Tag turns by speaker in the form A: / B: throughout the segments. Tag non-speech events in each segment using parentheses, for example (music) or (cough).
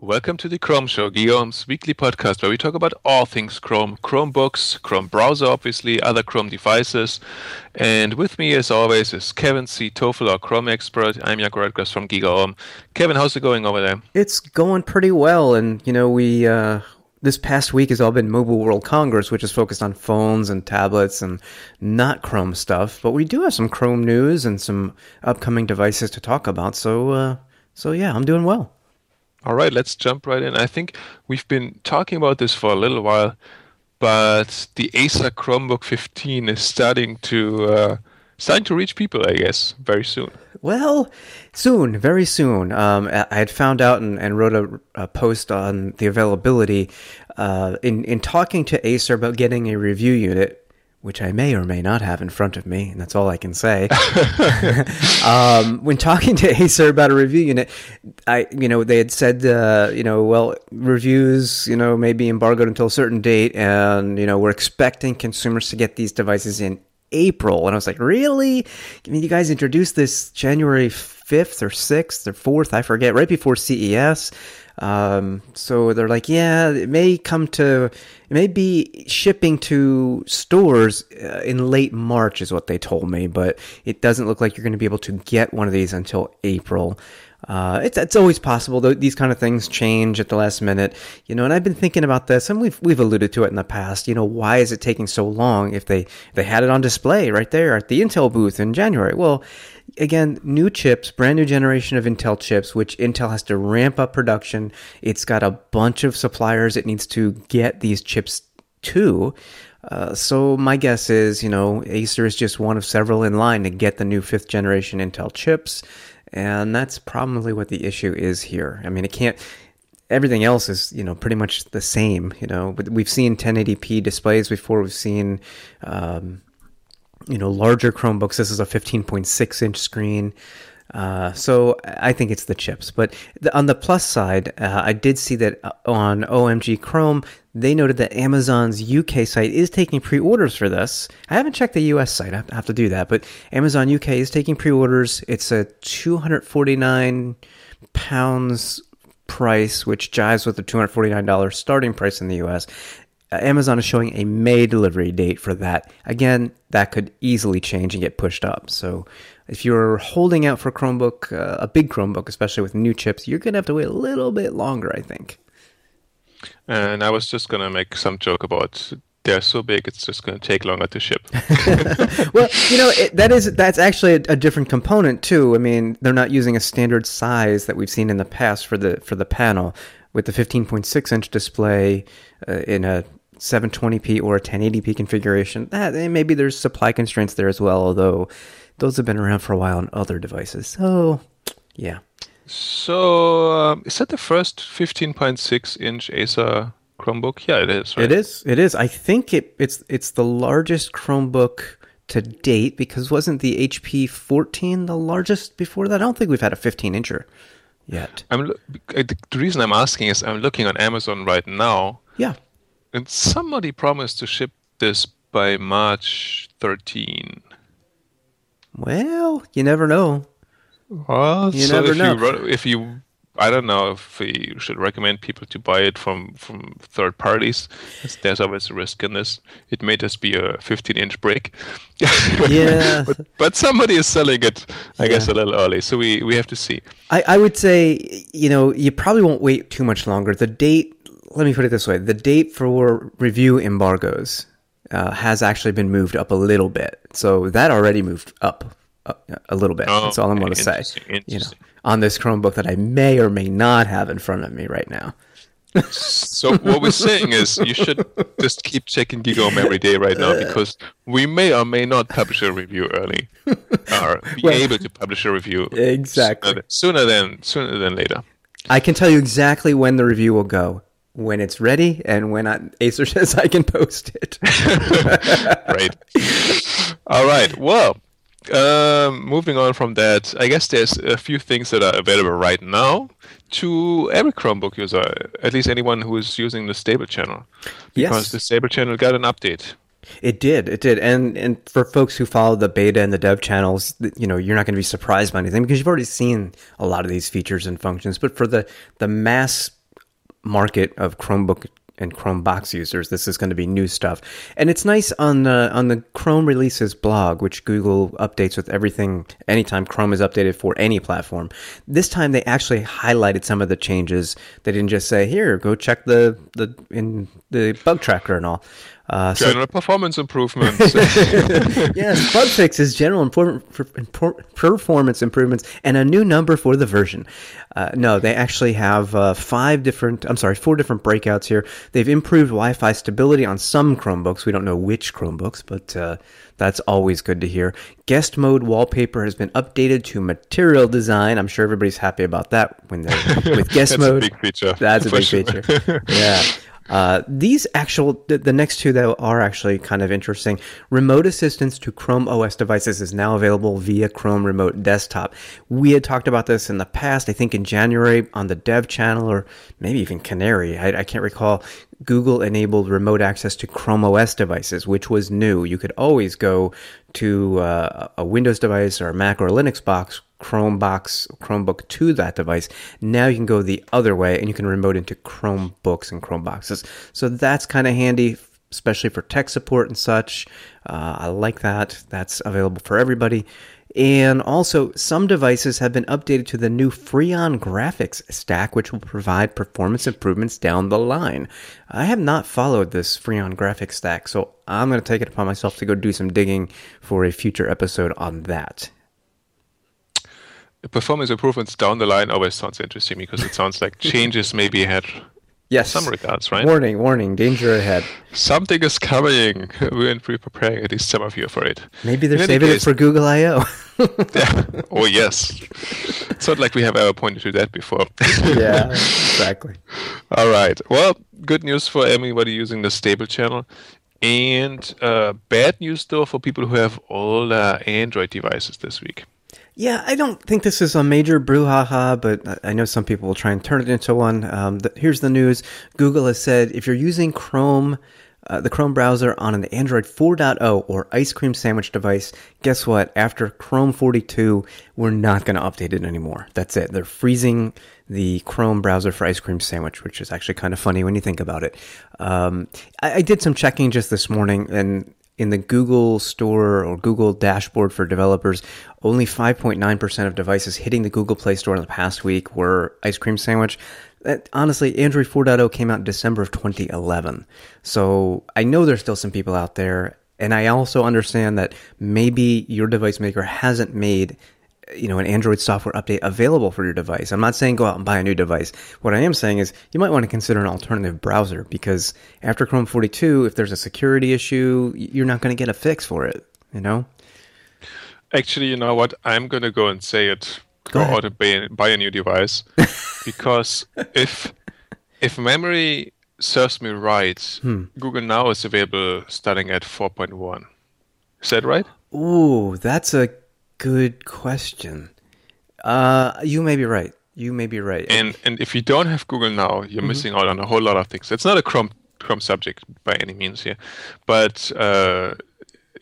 A: Welcome to the Chrome Show, GigaOM's weekly podcast where we talk about all things Chrome, Chromebooks, Chrome browser, obviously, other Chrome devices. And with me, as always, is Kevin C. Tofel, our Chrome expert. I'm Janko Roettgers from GigaOM. Kevin, how's it going over there?
B: It's going pretty well. And, you know, we, uh, this past week has all been Mobile World Congress, which is focused on phones and tablets and not Chrome stuff. But we do have some Chrome news and some upcoming devices to talk about. So, uh, so yeah, I'm doing well.
A: All right, let's jump right in. I think we've been talking about this for a little while, but the Acer Chromebook 15 is starting to uh, starting to reach people, I guess, very soon.
B: Well, soon, very soon. Um, I had found out and, and wrote a, a, post on the availability uh, in in talking to Acer about getting a review unit which I may or may not have in front of me, and that's all I can say. (laughs) (laughs) um, when talking to Acer about a review unit, I, you know, they had said, uh, you know, well, reviews, you know, may be embargoed until a certain date, and you know, we're expecting consumers to get these devices in April, and I was like, really? I mean, you guys introduced this January fifth or sixth or fourth, I forget, right before CES. Um, so they're like, yeah, it may come to, it may be shipping to stores uh, in late March, is what they told me, but it doesn't look like you're going to be able to get one of these until April. Uh, it's it's always possible these kind of things change at the last minute, you know. And I've been thinking about this, and we've we've alluded to it in the past. You know, why is it taking so long? If they they had it on display right there at the Intel booth in January, well, again, new chips, brand new generation of Intel chips, which Intel has to ramp up production. It's got a bunch of suppliers it needs to get these chips to. Uh, so my guess is, you know, Acer is just one of several in line to get the new fifth generation Intel chips, and that's probably what the issue is here. I mean, it can't. Everything else is, you know, pretty much the same. You know, we've seen 1080p displays before. We've seen um, you know larger Chromebooks. This is a 15.6 inch screen. Uh, so I think it's the chips. But the, on the plus side, uh, I did see that uh, on OMG Chrome, they noted that Amazon's UK site is taking pre-orders for this. I haven't checked the US site. I have to do that. But Amazon UK is taking pre-orders. It's a 249 pounds price, which jives with the $249 starting price in the US. Amazon is showing a May delivery date for that. Again, that could easily change and get pushed up. So, if you're holding out for Chromebook, uh, a big Chromebook, especially with new chips, you're going to have to wait a little bit longer, I think.
A: And I was just going to make some joke about they're so big it's just going to take longer to ship. (laughs) (laughs)
B: well, you know it, that is that's actually a, a, different component too. I mean, they're not using a standard size that we've seen in the past for the for the panel with the 15.6 inch display uh, in a 720p or a 1080p configuration. That eh, maybe there's supply constraints there as well, although those have been around for a while on other devices. So, yeah.
A: So, um, is that the first 15.6 inch Acer Chromebook? Yeah, it is.
B: Right? It is. It is. I think it, it's it's the largest Chromebook to date because wasn't the HP 14 the largest before that? I don't think we've had a 15 incher yet.
A: I'm the reason I'm asking is I'm looking on Amazon right now.
B: Yeah.
A: And somebody promised to ship this by March 13.
B: Well, you never know.
A: Well, you so never if know. You, if you, I don't know if we should recommend people to buy it from from third parties. There's always a risk in this. It may just be a 15 inch break. (laughs)
B: Yeah.
A: but, but, somebody is selling it, I yeah. guess, a little early. So we, we have to see.
B: I, I would say, you know, you probably won't wait too much longer. The date let me put it this way: the date for review embargoes uh, has actually been moved up a little bit. So that already moved up a, a little bit. Oh, That's all I'm going to say. You know, on this Chromebook that I may or may not have in front of me right now.
A: so what we're saying is you should just keep checking GigaOM every day right now because we may or may not publish a review early (laughs) or be well, able to publish a review
B: exactly
A: sooner, sooner than sooner than later.
B: I can tell you exactly when the review will go when it's ready and when I, Acer (laughs) says I can post it. (laughs)
A: right. All right. Well, um, moving on from that, I guess there's a few things that are available right now to every Chromebook user, at least anyone who is using the stable channel. Because yes. the stable channel got an update.
B: It did, it did, and and for folks who follow the beta and the dev channels, you know, you're not going to be surprised by anything because you've already seen a lot of these features and functions. But for the the mass market of Chromebook and Chromebox users. This is going to be new stuff, and it's nice on the on the Chrome releases blog, which Google updates with everything anytime Chrome is updated for any platform. This time they actually highlighted some of the changes. They didn't just say, "Here, go check the the in the bug tracker and all."
A: Uh, general so, performance improvements. (laughs)
B: yes, bug fixes, general performance improvements, and a new number for the version. Uh, no, they actually have uh, five different, I'm sorry, four different breakouts here. They've improved Wi Fi stability on some Chromebooks. We don't know which Chromebooks, but uh, that's always good to hear. Guest mode wallpaper has been updated to material design. I'm sure everybody's happy about that when they're (laughs) with guest
A: that's
B: mode.
A: A big feature.
B: That's a big sure. feature. (laughs) Yeah. Uh, these actual, the, the, next two that are actually kind of interesting. Remote assistance to Chrome OS devices is now available via Chrome Remote Desktop. We had talked about this in the past, I think in January on the dev channel or maybe even Canary. I, I can't recall. Google enabled remote access to Chrome OS devices, which was new. You could always go to uh, a Windows device or a Mac or a Linux box, Chromebox, Chromebook to that device. Now you can go the other way and you can remote into Chromebooks and Chromeboxes. So that's kind of handy, especially for tech support and such. Uh, I like that. That's available for everybody. And also, some devices have been updated to the new Freon graphics stack, which will provide performance improvements down the line. I have not followed this Freon graphics stack, so I'm going to take it upon myself to go do some digging for a future episode on that.
A: Performance improvements down the line always sounds interesting because it sounds like (laughs) changes maybe had
B: Yes.
A: Some regards, right?
B: Warning, warning, danger ahead.
A: Something is coming. (laughs) We're preparing at least some of you for it.
B: Maybe they're saving case, it for Google I/O. (laughs)
A: yeah. Oh yes. It's not like we have ever pointed to that before.
B: yeah, (laughs) exactly.
A: All right. Well, good news for everybody using the stable channel, and uh, bad news though for people who have older Android devices this week.
B: Yeah, I don't think this is a major brouhaha, but I know some people will try and turn it into one. Um, the, here's the news Google has said if you're using Chrome, uh, the Chrome browser on an Android 4.0 or Ice Cream Sandwich device, guess what? After Chrome 42, we're not going to update it anymore. That's it. They're freezing the Chrome browser for Ice Cream Sandwich, which is actually kind of funny when you think about it. Um, I, I did some checking just this morning, and in the Google Store or Google dashboard for developers, only 5.9% of devices hitting the Google Play Store in the past week were ice cream sandwich. That, honestly, Android 4.0 came out in December of 2011. So I know there's still some people out there. And I also understand that maybe your device maker hasn't made you know, an Android software update available for your device. I'm not saying go out and buy a new device. What I am saying is you might want to consider an alternative browser because after Chrome 42, if there's a security issue, you're not going to get a fix for it, you know?
A: Actually, you know what? I'm going to go and say it. Go, go out and buy, buy a new device (laughs) because if if memory serves me right, hmm. Google Now is available starting at 4.1. Is that right?
B: Ooh, that's a good question. Uh, you may be right. You may be right.
A: And and if you don't have Google now, you're mm-hmm. missing out on a whole lot of things. It's not a Chrome Chrome subject by any means here, but uh,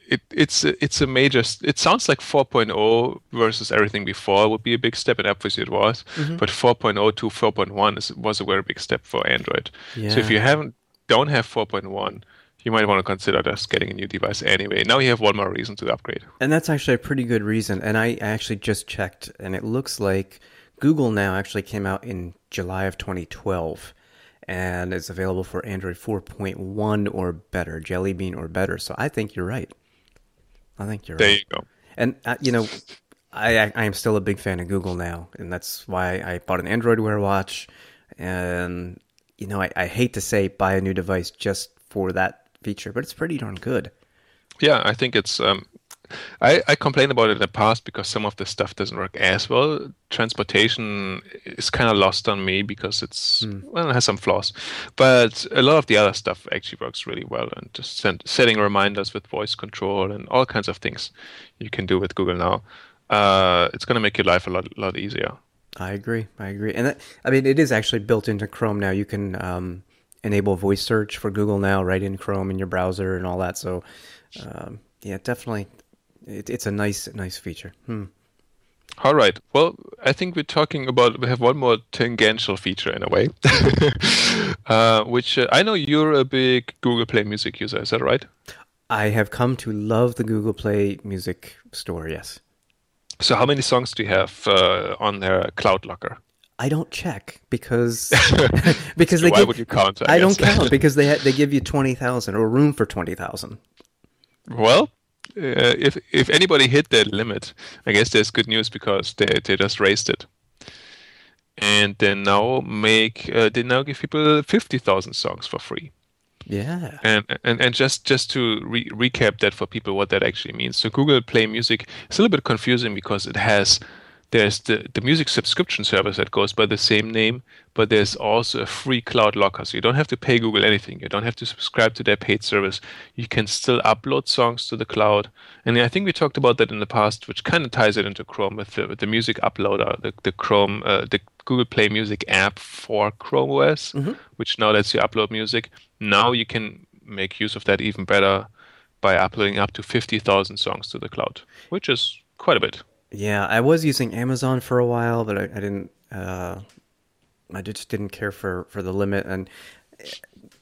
A: it, it's it's a major. It sounds like 4.0 versus everything before would be a big step, and obviously it was. Mm-hmm. But 4.0 to 4.1 is, was a very big step for Android. Yeah. So if you haven't don't have 4.1, you might want to consider just getting a new device anyway. Now you have one more reason to upgrade.
B: And that's actually a pretty good reason. And I actually just checked, and it looks like Google Now actually came out in July of 2012 and it's available for Android 4.1 or better, Jelly Bean or better. So I think you're right. I think you're
A: there
B: right.
A: There you go.
B: And, uh, you know, I, I am still a big fan of Google now, and that's why I bought an Android Wear watch. And, you know, I, I hate to say buy a new device just for that feature, but it's pretty darn good.
A: Yeah, I think it's. Um, I, I complained about it in the past because some of the stuff doesn't work as well. Transportation is kind of lost on me because it's mm. well, it has some flaws, but a lot of the other stuff actually works really well. And just send, setting reminders with voice control and all kinds of things you can do with Google now. Uh, it's going to make your life a lot lot easier.
B: I agree. I agree, and that, I mean it is actually built into Chrome now. You can um, enable voice search for Google now right in Chrome in your browser and all that. So, um, yeah, definitely, it, it's a nice nice feature. Hmm.
A: All right. Well, I think we're talking about we have one more tangential feature in a way, (laughs) uh, which uh, I know you're a big Google Play Music user. Is that right?
B: I have come to love the Google Play Music Store. Yes.
A: So, how many songs do you have uh, on their Cloud Locker?
B: I don't check because (laughs) (laughs) because
A: So
B: they
A: why
B: give,
A: would you count? I
B: I don't count (laughs) because they ha- they give you twenty thousand or room for twenty thousand.
A: Well, uh, if if anybody hit that limit, I guess there's good news because they they just raised it, and they now make uh, they now give people fifty thousand songs for free.
B: Yeah.
A: And and and just just to re- recap that for people what that actually means. So Google Play Music is a little bit confusing because it has there's the, the music subscription service that goes by the same name, but there's also a free cloud locker. So you don't have to pay Google anything. You don't have to subscribe to their paid service. You can still upload songs to the cloud. And I think we talked about that in the past, which kind of ties it into Chrome with the, with the music uploader, the, the Chrome, uh, the Google Play Music app for Chrome OS, which now lets you upload music. Now you can make use of that even better by uploading up to 50,000 songs to the cloud, which is quite a bit.
B: Yeah, I was using Amazon for a while, but I, I didn't. Uh, I just didn't care for for the limit. And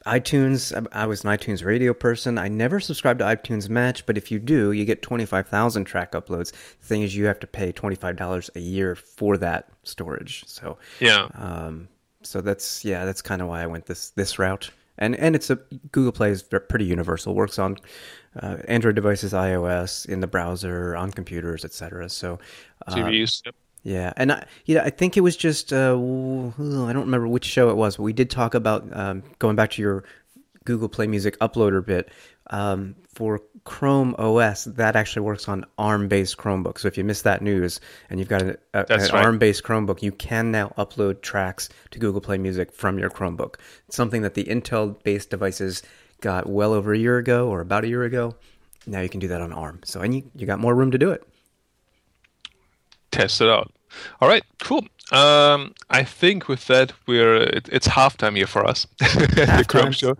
B: iTunes, I, I was an iTunes radio person. I never subscribed to iTunes Match, but if you do, you get twenty five thousand track uploads. The thing is, you have to pay twenty five dollars a year for that storage. So
A: Yeah.
B: um, so that's yeah, that's kind of why I went this this route. And and it's a Google Play is pretty universal. Works on uh, Android devices, iOS, in the browser, on computers, etc. So uh,
A: TVs. yep.
B: yeah, and I, yeah, I think it was just uh, I don't remember which show it was, but we did talk about um, going back to your Google Play Music uploader bit um, for Chrome OS. That actually works on ARM-based Chromebooks. So if you missed that news and you've got an, a, an
A: right.
B: ARM-based Chromebook, you can now upload tracks to Google Play Music from your Chromebook. It's something that the Intel-based devices got well over a year ago or about a year ago. Now you can do that on ARM. So and you, you got more room to do it.
A: Test it out. All right, cool. Um, I think with that we're it, it's halftime here for us, (laughs) the Chrome show,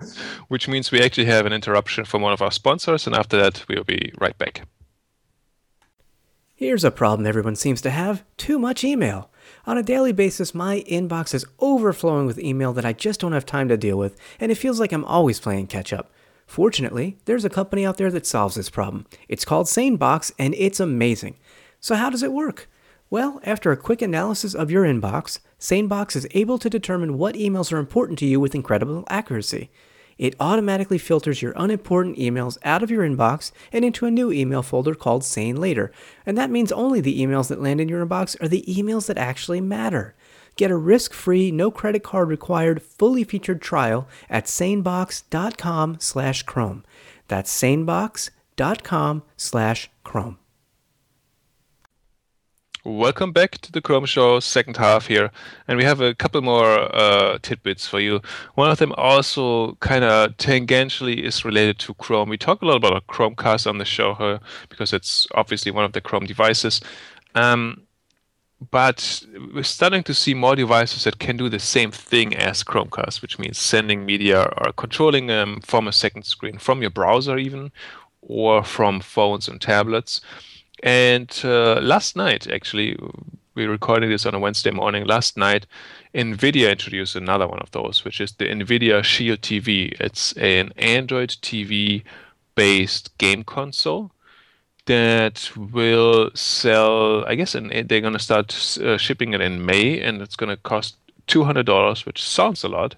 A: which means we actually have an interruption from one of our sponsors, and after that we'll be right back.
C: Here's a problem everyone seems to have too much email. On a daily basis, my inbox is overflowing with email that I just don't have time to deal with, and it feels like I'm always playing catch up. Fortunately, there's a company out there that solves this problem. It's called SaneBox, and it's amazing. So, how does it work? Well, after a quick analysis of your inbox, SaneBox is able to determine what emails are important to you with incredible accuracy. It automatically filters your unimportant emails out of your inbox and into a new email folder called Sane Later. And that means only the emails that land in your inbox are the emails that actually matter. Get a risk-free, no credit card required, fully featured trial at sanebox.com slash chrome. That's sanebox.com slash chrome.
A: Welcome back to the Chrome Show, second half here, and we have a couple more uh, tidbits for you. One of them also kind of tangentially is related to Chrome. We talk a lot about Chromecast on the show here because it's obviously one of the Chrome devices. Um, but we're starting to see more devices that can do the same thing as Chromecast, which means sending media or controlling them from a second screen, from your browser even, or from phones and tablets. And uh, last night, actually, we recorded this on a Wednesday morning. Last night, NVIDIA introduced another one of those, which is the NVIDIA Shield TV. It's an Android TV based game console that will sell, I guess, in, they're going to start uh, shipping it in May, and it's going to cost $200, which sounds a lot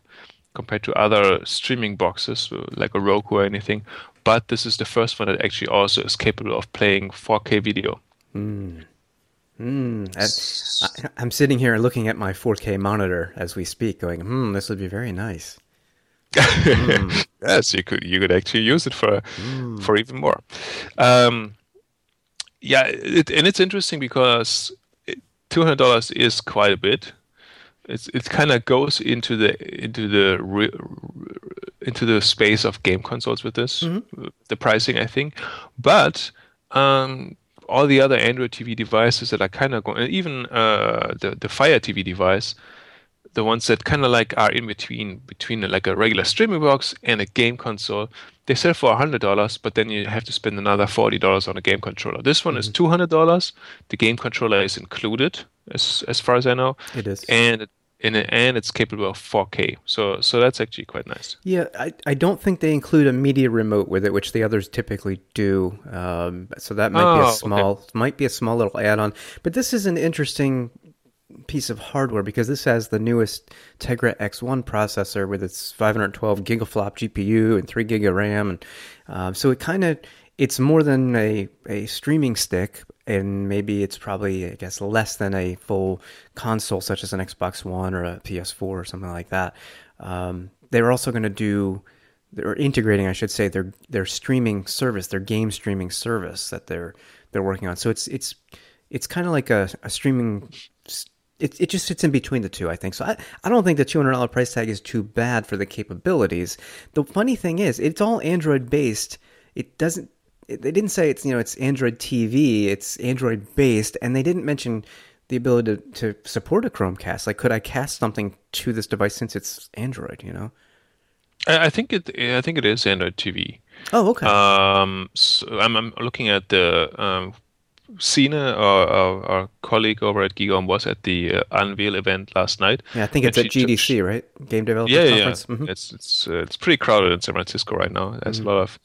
A: compared to other streaming boxes like a Roku or anything. But this is the first one that actually also is capable of playing 4K video.
B: Mm, I, I'm sitting here looking at my 4K monitor as we speak, going, "Hmm, this would be very nice." (laughs)
A: yes, you could you could actually use it for for even more. Um, yeah, it, and it's interesting because two hundred dollars is quite a bit. It's it kind of goes into the into the re, into the space of game consoles with this the pricing I think, but um, all the other Android TV devices that are kind of going, even uh, the the Fire TV device, the ones that kind of like are in between between like a regular streaming box and a game console. They sell for hundred dollars, but then you have to spend another forty dollars on a game controller. This one is two hundred dollars. The game controller is included, as as far as I know.
B: It is.
A: and and and it's capable of 4K. So so that's actually quite nice.
B: Yeah, I, I don't think they include a media remote with it, which the others typically do. Um, so that might be
A: Oh,
B: a
A: okay.
B: small might be a small little add-on. But this is an interesting piece of hardware because this has the newest Tegra X1 processor with its 512 gigaflop GPU and three gig of RAM, and um, so it kind of it's more than a, a streaming stick, and maybe it's probably I guess less than a full console such as an Xbox One or a PS4 or something like that. Um, they're also going to do they're integrating, I should say, their their streaming service, their game streaming service that they're they're working on. So it's it's it's kind of like a, a streaming. It, it just sits in between the two, I think. So I, I don't think the two hundred dollar price tag is too bad for the capabilities. The funny thing is, it's all Android based. It doesn't. They didn't say it's you know it's Android TV. It's Android based, and they didn't mention the ability to, to support a Chromecast. Like, could I cast something to this device since it's Android? You know.
A: I, I think it I think it is Android TV.
B: Oh, okay.
A: Um, so I'm, I'm looking at the um, Sina, our, our, our colleague over at GigaOM, was at the uh, Unveil event last night.
B: Yeah, I think it's at
A: she
B: GDC, right? Game Developers
A: yeah, yeah,
B: Conference.
A: yeah.
B: Mhm.
A: It's it's uh, it's pretty crowded in San Francisco right now. There's a lot of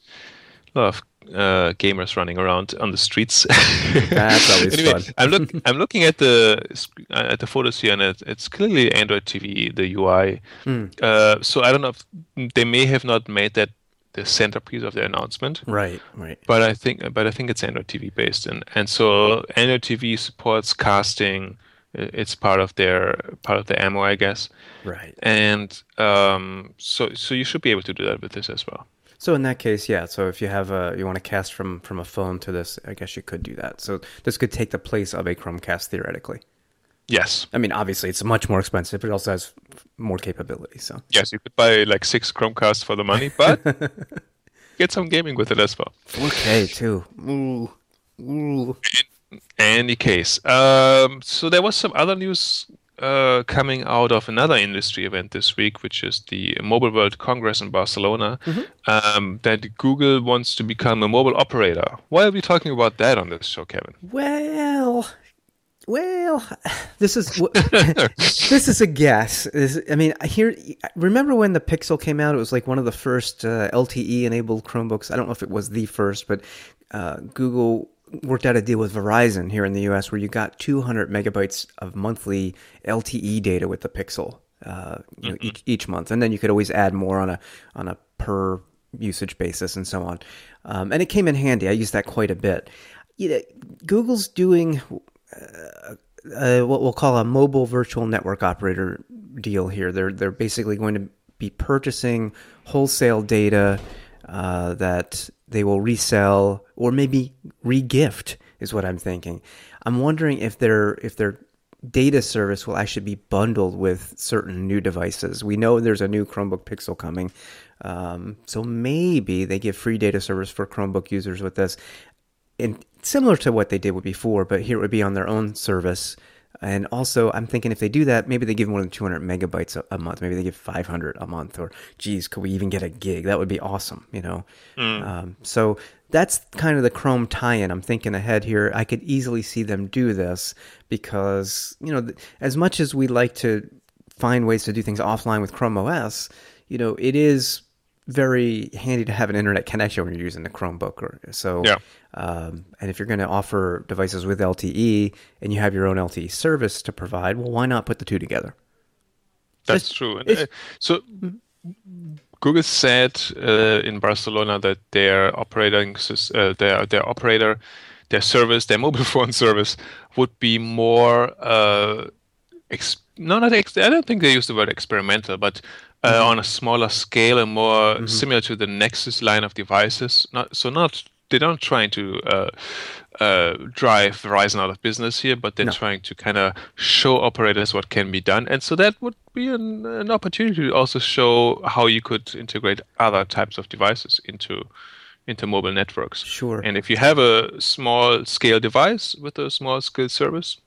A: lot of uh, gamers running around on the streets. (laughs)
B: That's always
A: anyway,
B: fun.
A: I'm look I'm looking at the at the photos here, and it, it's clearly Android TV, the UI.
B: Hmm.
A: Uh, so I don't know if they may have not made that the centerpiece of the announcement.
B: Right, right.
A: But I think, but I think it's Android TV based, and and so Android TV supports casting. It's part of their part of the ammo, I guess,
B: Right.
A: and um, so so you should be able to do that with this as well.
B: So in that case, yeah. So if you have a you want to cast from from a phone to this, I guess you could do that. So this could take the place of a Chromecast theoretically.
A: Yes,
B: I mean, obviously it's much more expensive, but it also has more capability. So
A: yes, you could buy like six Chromecasts for the money, but (laughs) get some gaming with it as well.
B: 4K too. Ooh, ooh.
A: Any case, um, so there was some other news uh, coming out of another industry event this week, which is the Mobile World Congress in Barcelona, um, that Google wants to become a mobile operator. Why are we talking about that on this show, Kevin?
B: Well, well, (sighs) this is (laughs) (laughs) this is a guess. This- I mean, I hear. Remember when the Pixel came out? It was like one of the first uh, LTE-enabled Chromebooks. I don't know if it was the first, but uh, Google worked out a deal with Verizon here in the U.S. where you got 200 megabytes of monthly LTE data with the Pixel, uh, you know, each each month, and then you could always add more on a on a per usage basis and so on. Um, and it came in handy. I used that quite a bit. You know, Google's doing uh, what we'll call a mobile virtual network operator deal here. They're they're basically going to be purchasing wholesale data uh, that they will resell or maybe regift is what I'm thinking. I'm wondering if their if their data service will actually be bundled with certain new devices. We know there's a new Chromebook Pixel coming, um, so maybe they give free data service for Chromebook users with this and similar to what they did before, but here it would be on their own service. And also, I'm thinking if they do that, maybe they give more than 200 megabytes a, a month. Maybe they give 500 a month, or geez, could we even get a gig? That would be awesome, you know. Um, so that's kind of the Chrome tie-in. I'm thinking ahead here. I could easily see them do this because you know, as much as we like to find ways to do things offline with Chrome OS, you know, it is very handy to have an internet connection when you're using the Chromebook. Or so,
A: Yeah.
B: um, and if you're going to offer devices with LTE and you have your own LTE service to provide, well, why not put the two together?
A: That's
B: It's-
A: true. And,
B: it's-
A: uh, so Google said uh, in Barcelona that their operating uh, their their operator, their service, their (laughs) mobile phone service would be more uh, ex- no, not ex- I don't think they use the word experimental, but uh, on a smaller scale and more similar to the Nexus line of devices. Not so not they don't trying to uh, uh, drive Verizon out of business here, but they're trying to kind of show operators what can be done, and so that would be an, an opportunity to also show how you could integrate other types of devices into into mobile networks.
B: Sure.
A: And if you have a small scale device with a small scale service,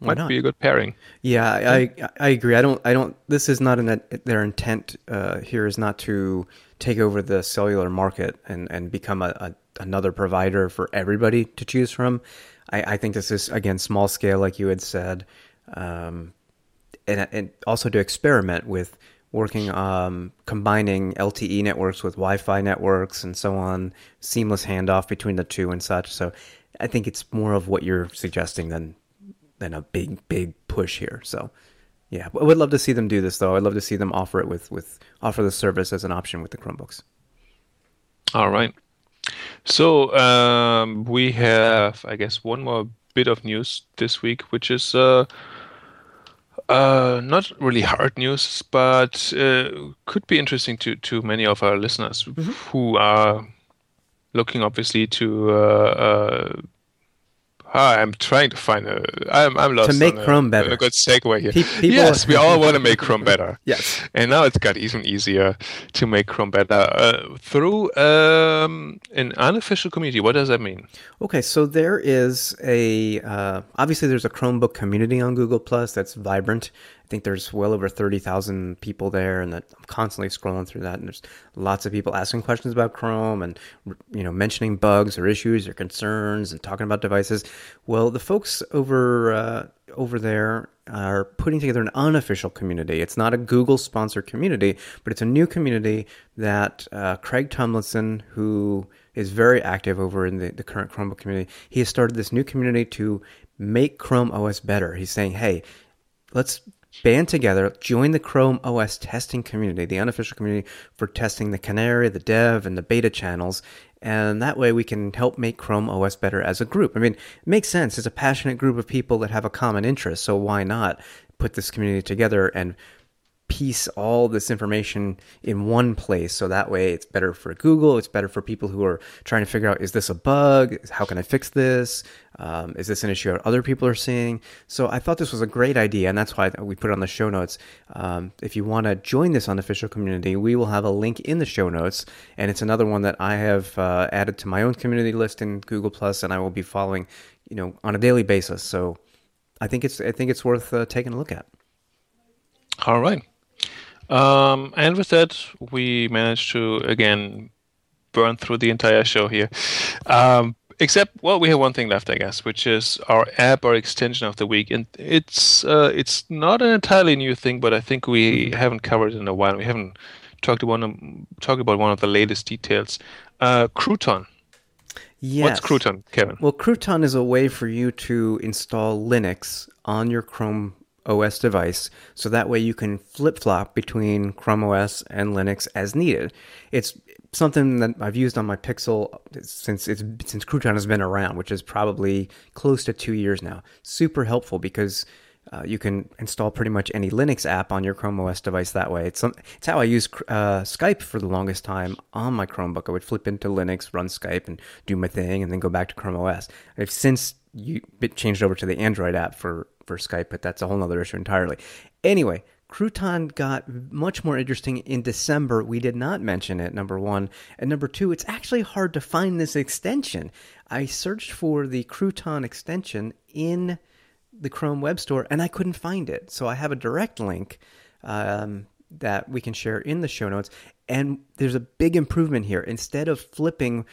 A: might
B: not?
A: be a good pairing.
B: Yeah, I, I I agree. I don't I don't. This is not an their intent uh, here is not to take over the cellular market and and become a, a another provider for everybody to choose from. I, I think this is again small scale, like you had said, um, and and also to experiment with working um, combining LTE networks with Wi-Fi networks and so on, seamless handoff between the two and such. So I think it's more of what you're suggesting than than a big big push here. So yeah, I would love to see them do this though. I'd love to see them offer it with with offer the service as an option with the Chromebooks.
A: All right. So um, we have, I guess, one more bit of news this week, which is uh, uh, not really hard news, but uh, could be interesting to, to many of our listeners
B: Mm-hmm.
A: who are looking, obviously, to. Ah, I'm trying to find a. I'm I'm lost.
B: To make
A: on a-
B: Chrome better.
A: A good segue here.
B: Pe-
A: yes, we (laughs) all want to make Chrome better. (laughs)
B: Yes.
A: And now it's got even easier to make Chrome better uh, through um, an unofficial community. What does that mean?
B: Okay, so there is a uh, obviously there's a Chromebook community on Google Plus that's vibrant. I think there's well over thirty thousand people there, and that I'm constantly scrolling through that. And there's lots of people asking questions about Chrome and you know mentioning bugs or issues or concerns and talking about devices. Well, the folks over uh, over there are putting together an unofficial community. It's not a Google sponsored community, but it's a new community that uh, Craig Tomlinson, who is very active over in the, the current Chromebook community, he has started this new community to make Chrome OS better. He's saying, hey, let's band together, join the Chrome OS testing community, the unofficial community for testing the Canary, the Dev, and the beta channels. And that way we can help make Chrome OS better as a group. I mean, it makes sense. It's a passionate group of people that have a common interest. So why not put this community together and piece all this information in one place so that way it's better for google it's better for people who are trying to figure out is this a bug how can i fix this um, is this an issue that other people are seeing so i thought this was a great idea and that's why we put it on the show notes um, if you want to join this unofficial community we will have a link in the show notes and it's another one that i have uh, added to my own community list in google plus and i will be following you know on a daily basis so i think it's i think it's worth uh, taking a look at
A: All right. Um, and with that, we managed to again burn through the entire show here. Um, except, well, we have one thing left, I guess, which is our app or extension of the week, and it's uh, it's not an entirely new thing, but I think we haven't covered it in a while. We haven't talked about one talked about one of the latest details. Uh, Crouton.
B: yes.
A: What's Crouton, Kevin?
B: Well, Crouton is a way for you to install Linux on your Chrome OS device, so that way you can flip flop between Chrome OS and Linux as needed. It's something that I've used on my Pixel since it's since Crouton has been around, which is probably close to two years now. Super helpful because uh, you can install pretty much any Linux app on your Chrome OS device that way. It's it's how I used uh, Skype for the longest time on my Chromebook. I would flip into Linux, run Skype, and do my thing, and then go back to Chrome OS. I've since you changed over to the Android app for for Skype, but that's a whole other issue entirely. Anyway. Crouton got much more interesting in December. We did not mention it, number one. And number two, it's actually hard to find this extension. I searched for the Crouton extension in the Chrome Web Store, and I couldn't find it. So I have a direct link um, that we can share in the show notes. And there's a big improvement here. Instead of flipping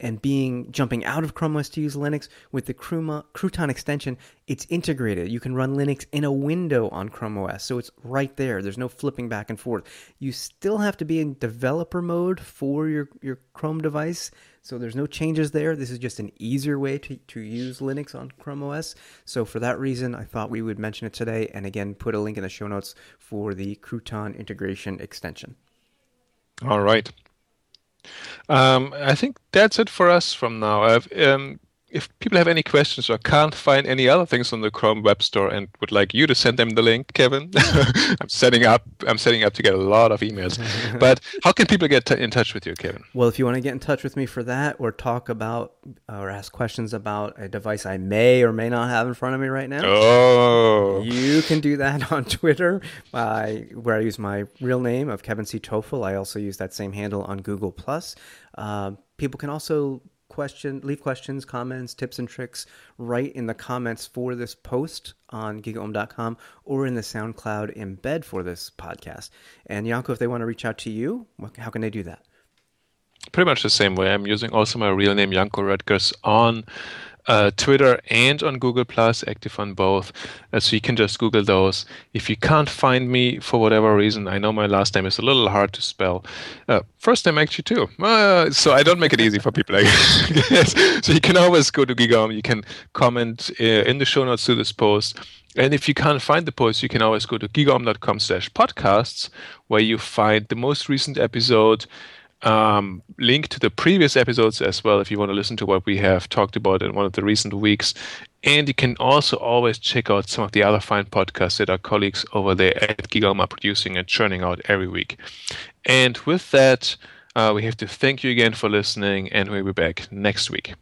B: and being jumping out of Chrome OS to use Linux with the Crouton extension, it's integrated. You can run Linux in a window on Chrome OS, so it's right there. There's no flipping back and forth. You still have to be in developer mode for your, your Chrome device, so there's no changes there. This is just an easier way to, to use Linux on Chrome OS. So for that reason, I thought we would mention it today, and again, put a link in the show notes for the Crouton integration extension.
A: All right. Um, I think that's it for us from now. Um, if people have any questions or can't find any other things on the Chrome Web Store and would like you to send them the link, Kevin, (laughs) I'm setting up. I'm setting up to get a lot of emails. (laughs) but how can people get t- in touch with you, Kevin?
B: Well, if you want to get in touch with me for that or talk about or ask questions about a device I may or may not have in front of me right now,
A: Oh,
B: you can do that (laughs) on Twitter by where I use my real name of Kevin C. Tofel. I also use that same handle on Google Plus. Uh, people can also question, leave questions, comments, tips, and tricks right in the comments for this post on gigaom.com or in the SoundCloud embed for this podcast. And Janko, if they want to reach out to you, how can they do that?
A: Pretty much the same way. I'm using also my real name, Janko Roettgers, on uh, Twitter and on Google Plus, active on both. Uh, so you can just Google those. If you can't find me for whatever reason, I know my last name is a little hard to spell. Uh, first name actually too. Uh, so I don't make it easy for people. (laughs) So you can always go to GigaOM. You can comment uh, in the show notes to this post. And if you can't find the post, you can always go to gigaom.com slash podcasts, where you find the most recent episode, um, link to the previous episodes as well if you want to listen to what we have talked about in one of the recent weeks. And you can also always check out some of the other fine podcasts that our colleagues over there at GigaOM are producing and churning out every week. And with that, uh, we have to thank you again for listening, and we'll be back next week.